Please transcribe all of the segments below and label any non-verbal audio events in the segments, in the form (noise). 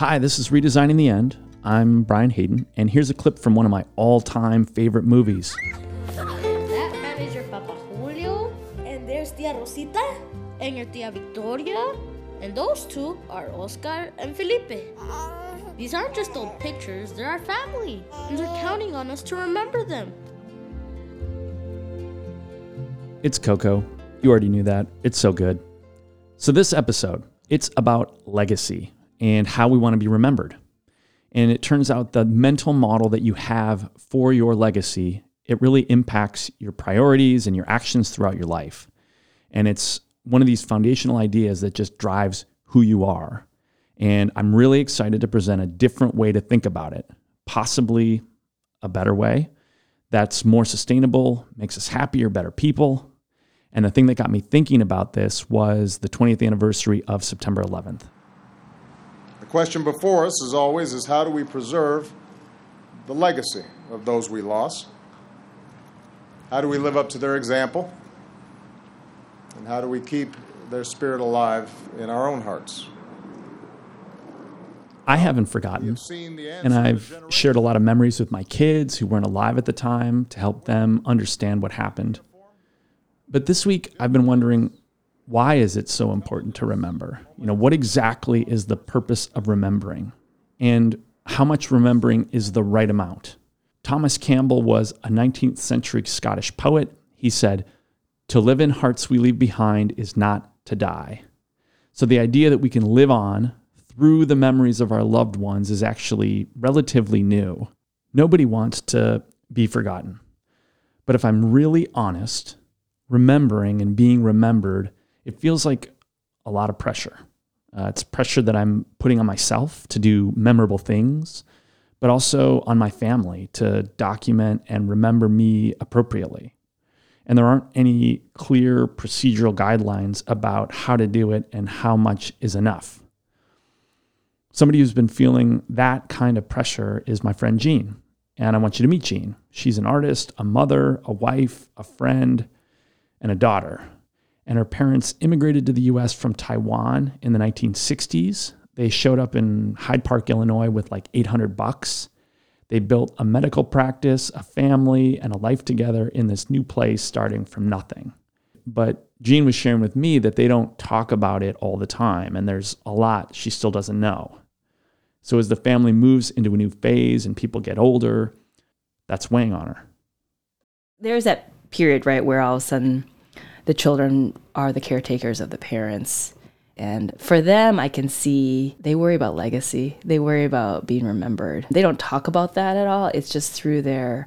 Hi, this is Redesigning the End. I'm Brian Hayden, and here's a clip from one of my all time favorite movies. That man is your Papa Julio, And there's Tia Rosita. and your Tia Victoria, and those two are Oscar and Felipe. These aren't just old pictures, they're our family, and they're counting on us to remember them. It's Coco. You already knew that. It's so good. So, this episode, it's about legacy and how we want to be remembered. And it turns out the mental model that you have for your legacy, it really impacts your priorities and your actions throughout your life. And it's one of these foundational ideas that just drives who you are. And I'm really excited to present a different way to think about it, possibly a better way that's more sustainable, makes us happier, better people. And the thing that got me thinking about this was the 20th anniversary of September 11th. The question before us, as always, is how do we preserve the legacy of those we lost? How do we live up to their example? And how do we keep their spirit alive in our own hearts? I haven't forgotten. You've seen the answer And I've shared a lot of memories with my kids who weren't alive at the time to help them understand what happened. But this week, I've been wondering why is it so important to remember? You know, what exactly is the purpose of remembering? And how much remembering is the right amount? Thomas Campbell was a 19th century Scottish poet. He said, To live in hearts we leave behind is not to die. So the idea that we can live on through the memories of our loved ones is actually relatively new. Nobody wants to be forgotten. But if I'm really honest, remembering and being remembered, it feels like a lot of pressure. Uh, it's pressure that I'm putting on myself to do memorable things, but also on my family to document and remember me appropriately. And there aren't any clear procedural guidelines about how to do it and how much is enough. Somebody who's been feeling that kind of pressure is my friend Jean. And I want you to meet Jean. She's an artist, a mother, a wife, a friend, and a daughter. And her parents immigrated to the US from Taiwan in the 1960s. They showed up in Hyde Park, Illinois with like 800 bucks. They built a medical practice, a family, and a life together in this new place starting from nothing. But Jean was sharing with me that they don't talk about it all the time, and there's a lot she still doesn't know. So as the family moves into a new phase and people get older, that's weighing on her. there's that period right where all of a sudden the children are the caretakers of the parents. And for them i can see they worry about legacy. They worry about being remembered. They don't talk about that at all. It's just through their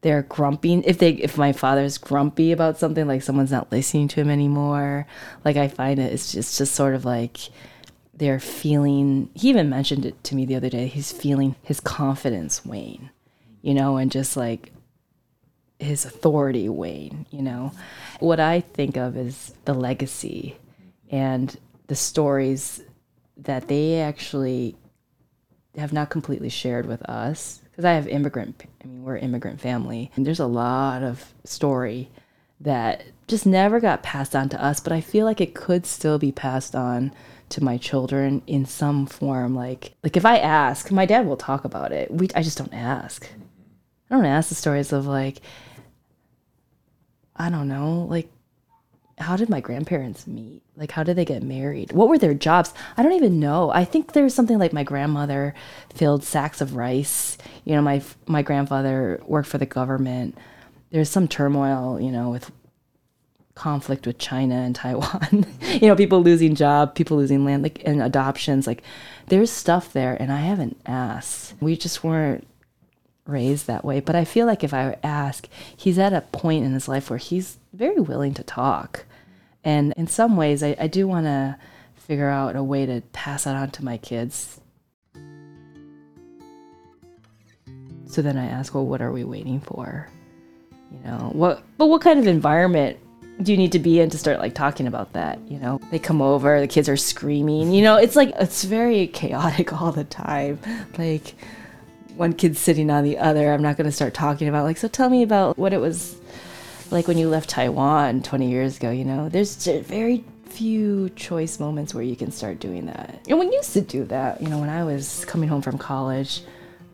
their grumpy if they if my father's grumpy about something like someone's not listening to him anymore like i find it it's just just sort of like they're feeling he even mentioned it to me the other day he's feeling his confidence wane you know and just like his authority wane, you know. What I think of is the legacy and the stories that they actually have not completely shared with us. Because I have immigrant I mean we're immigrant family. And there's a lot of story that just never got passed on to us but I feel like it could still be passed on to my children in some form. Like like if I ask my dad will talk about it. We I just don't ask. I don't ask the stories of like, I don't know, like, how did my grandparents meet? Like, how did they get married? What were their jobs? I don't even know. I think there's something like my grandmother filled sacks of rice. You know, my my grandfather worked for the government. There's some turmoil, you know, with conflict with China and (laughs) Taiwan. you know, people losing job, people losing land, like and adoptions. Like, there's stuff there, and I haven't asked. We just weren't raised that way. But I feel like if I ask, he's at a point in his life where he's very willing to talk. And in some ways, I, I do want to figure out a way to pass that on to my kids. So then I ask, well, what are we waiting for? You know, what, but what kind of environment do you need to be in to start like talking about that? You know, they come over, the kids are screaming, you know, it's like, it's very chaotic (laughs) all the time. Like, one kid sitting on the other. I'm not going to start talking about like. So tell me about what it was like when you left Taiwan 20 years ago. You know, there's very few choice moments where you can start doing that. And we used to do that, you know, when I was coming home from college.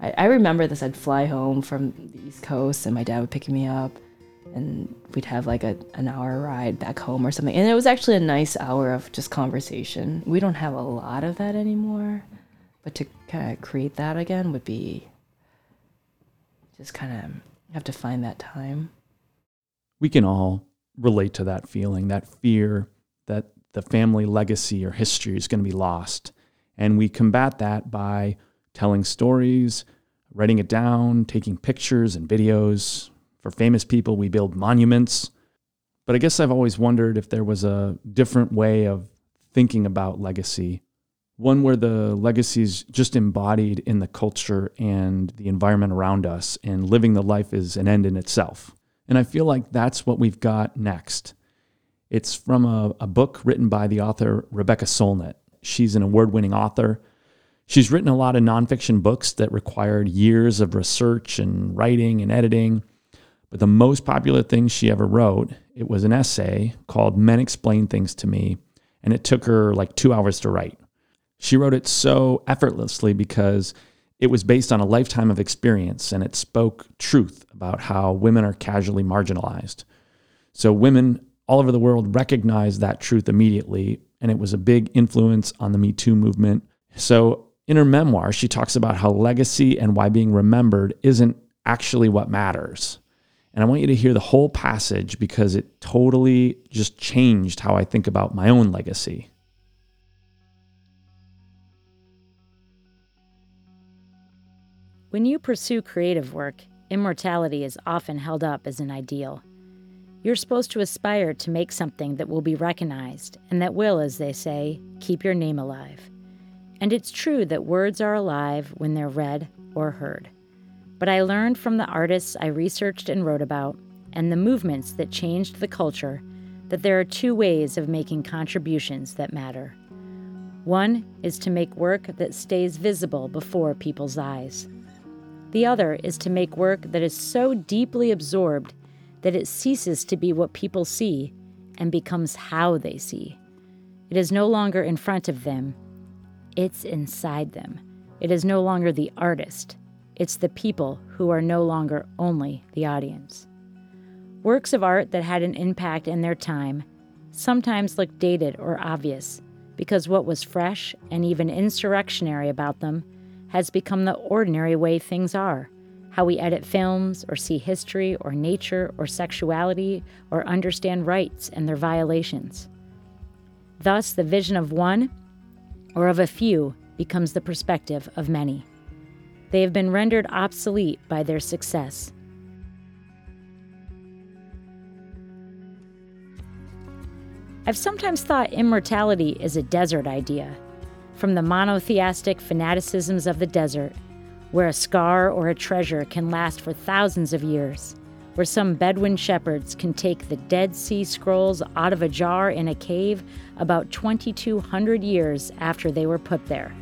I, I remember this. I'd fly home from the East Coast, and my dad would pick me up, and we'd have like a, an hour ride back home or something. And it was actually a nice hour of just conversation. We don't have a lot of that anymore, but to kind of create that again would be just kind of have to find that time. We can all relate to that feeling, that fear that the family legacy or history is going to be lost. And we combat that by telling stories, writing it down, taking pictures and videos. For famous people, we build monuments. But I guess I've always wondered if there was a different way of thinking about legacy, one where the legacy is just embodied in the culture and the environment around us, and living the life is an end in itself. And I feel like that's what we've got next. It's from a, a book written by the author Rebecca Solnit. She's an award winning author. She's written a lot of nonfiction books that required years of research and writing and editing. But the most popular thing she ever wrote, it was an essay called Men Explain Things to Me, and it took her like two hours to write. She wrote it so effortlessly because it was based on a lifetime of experience and it spoke truth about how women are casually marginalized. So, women all over the world recognized that truth immediately, and it was a big influence on the Me Too movement. So, in her memoir, she talks about how legacy and why being remembered isn't actually what matters. And I want you to hear the whole passage because it totally just changed how I think about my own legacy. When you pursue creative work, immortality is often held up as an ideal. You're supposed to aspire to make something that will be recognized and that will, as they say, keep your name alive. And it's true that words are alive when they're read or heard. But I learned from the artists I researched and wrote about, and the movements that changed the culture, that there are two ways of making contributions that matter. One is to make work that stays visible before people's eyes. The other is to make work that is so deeply absorbed that it ceases to be what people see and becomes how they see. It is no longer in front of them, it's inside them. It is no longer the artist, it's the people who are no longer only the audience. Works of art that had an impact in their time sometimes look dated or obvious because what was fresh and even insurrectionary about them has become the ordinary way things are. How we edit films, or see history, or nature, or sexuality, or understand rights and their violations. Thus, the vision of one or of a few becomes the perspective of many. They have been rendered obsolete by their success. I've sometimes thought immortality is a desert idea from the monotheistic fanaticisms of the desert, where a scar or a treasure can last for thousands of years, where some Bedouin shepherds can take the Dead Sea Scrolls out of a jar in a cave about 2,200 years after they were put there,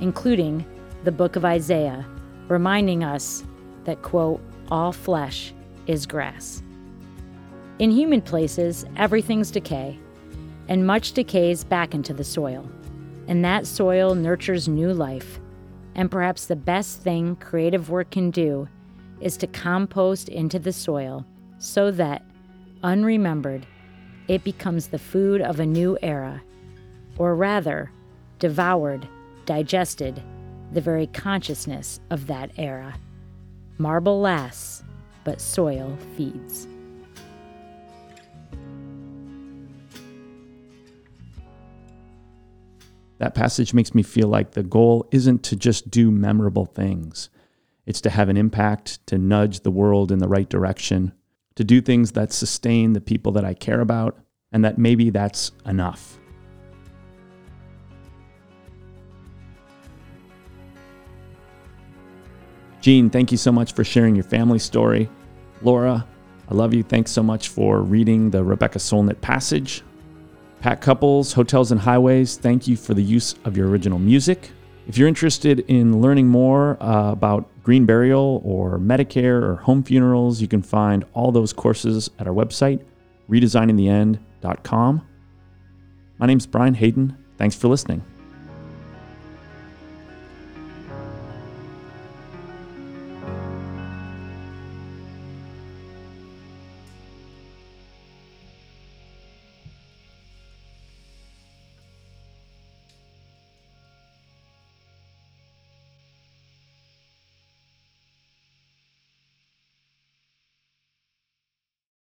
including the book of Isaiah, reminding us that, quote, all flesh is grass. In human places, everything's decay, and much decays back into the soil and that soil nurtures new life. And perhaps the best thing creative work can do is to compost into the soil so that, unremembered, it becomes the food of a new era, or rather, devoured, digested, the very consciousness of that era. Marble lasts, but soil feeds. That passage makes me feel like the goal isn't to just do memorable things, it's to have an impact, to nudge the world in the right direction, to do things that sustain the people that I care about, and that maybe that's enough. Jean, thank you so much for sharing your family story. Laura, I love you. Thanks so much for reading the Rebecca Solnit passage. Pat Couples, Hotels and Highways, thank you for the use of your original music. If you're interested in learning more uh, about green burial or Medicare or home funerals, you can find all those courses at our website, redesigningtheend.com. My name's Brian Hayden. Thanks for listening.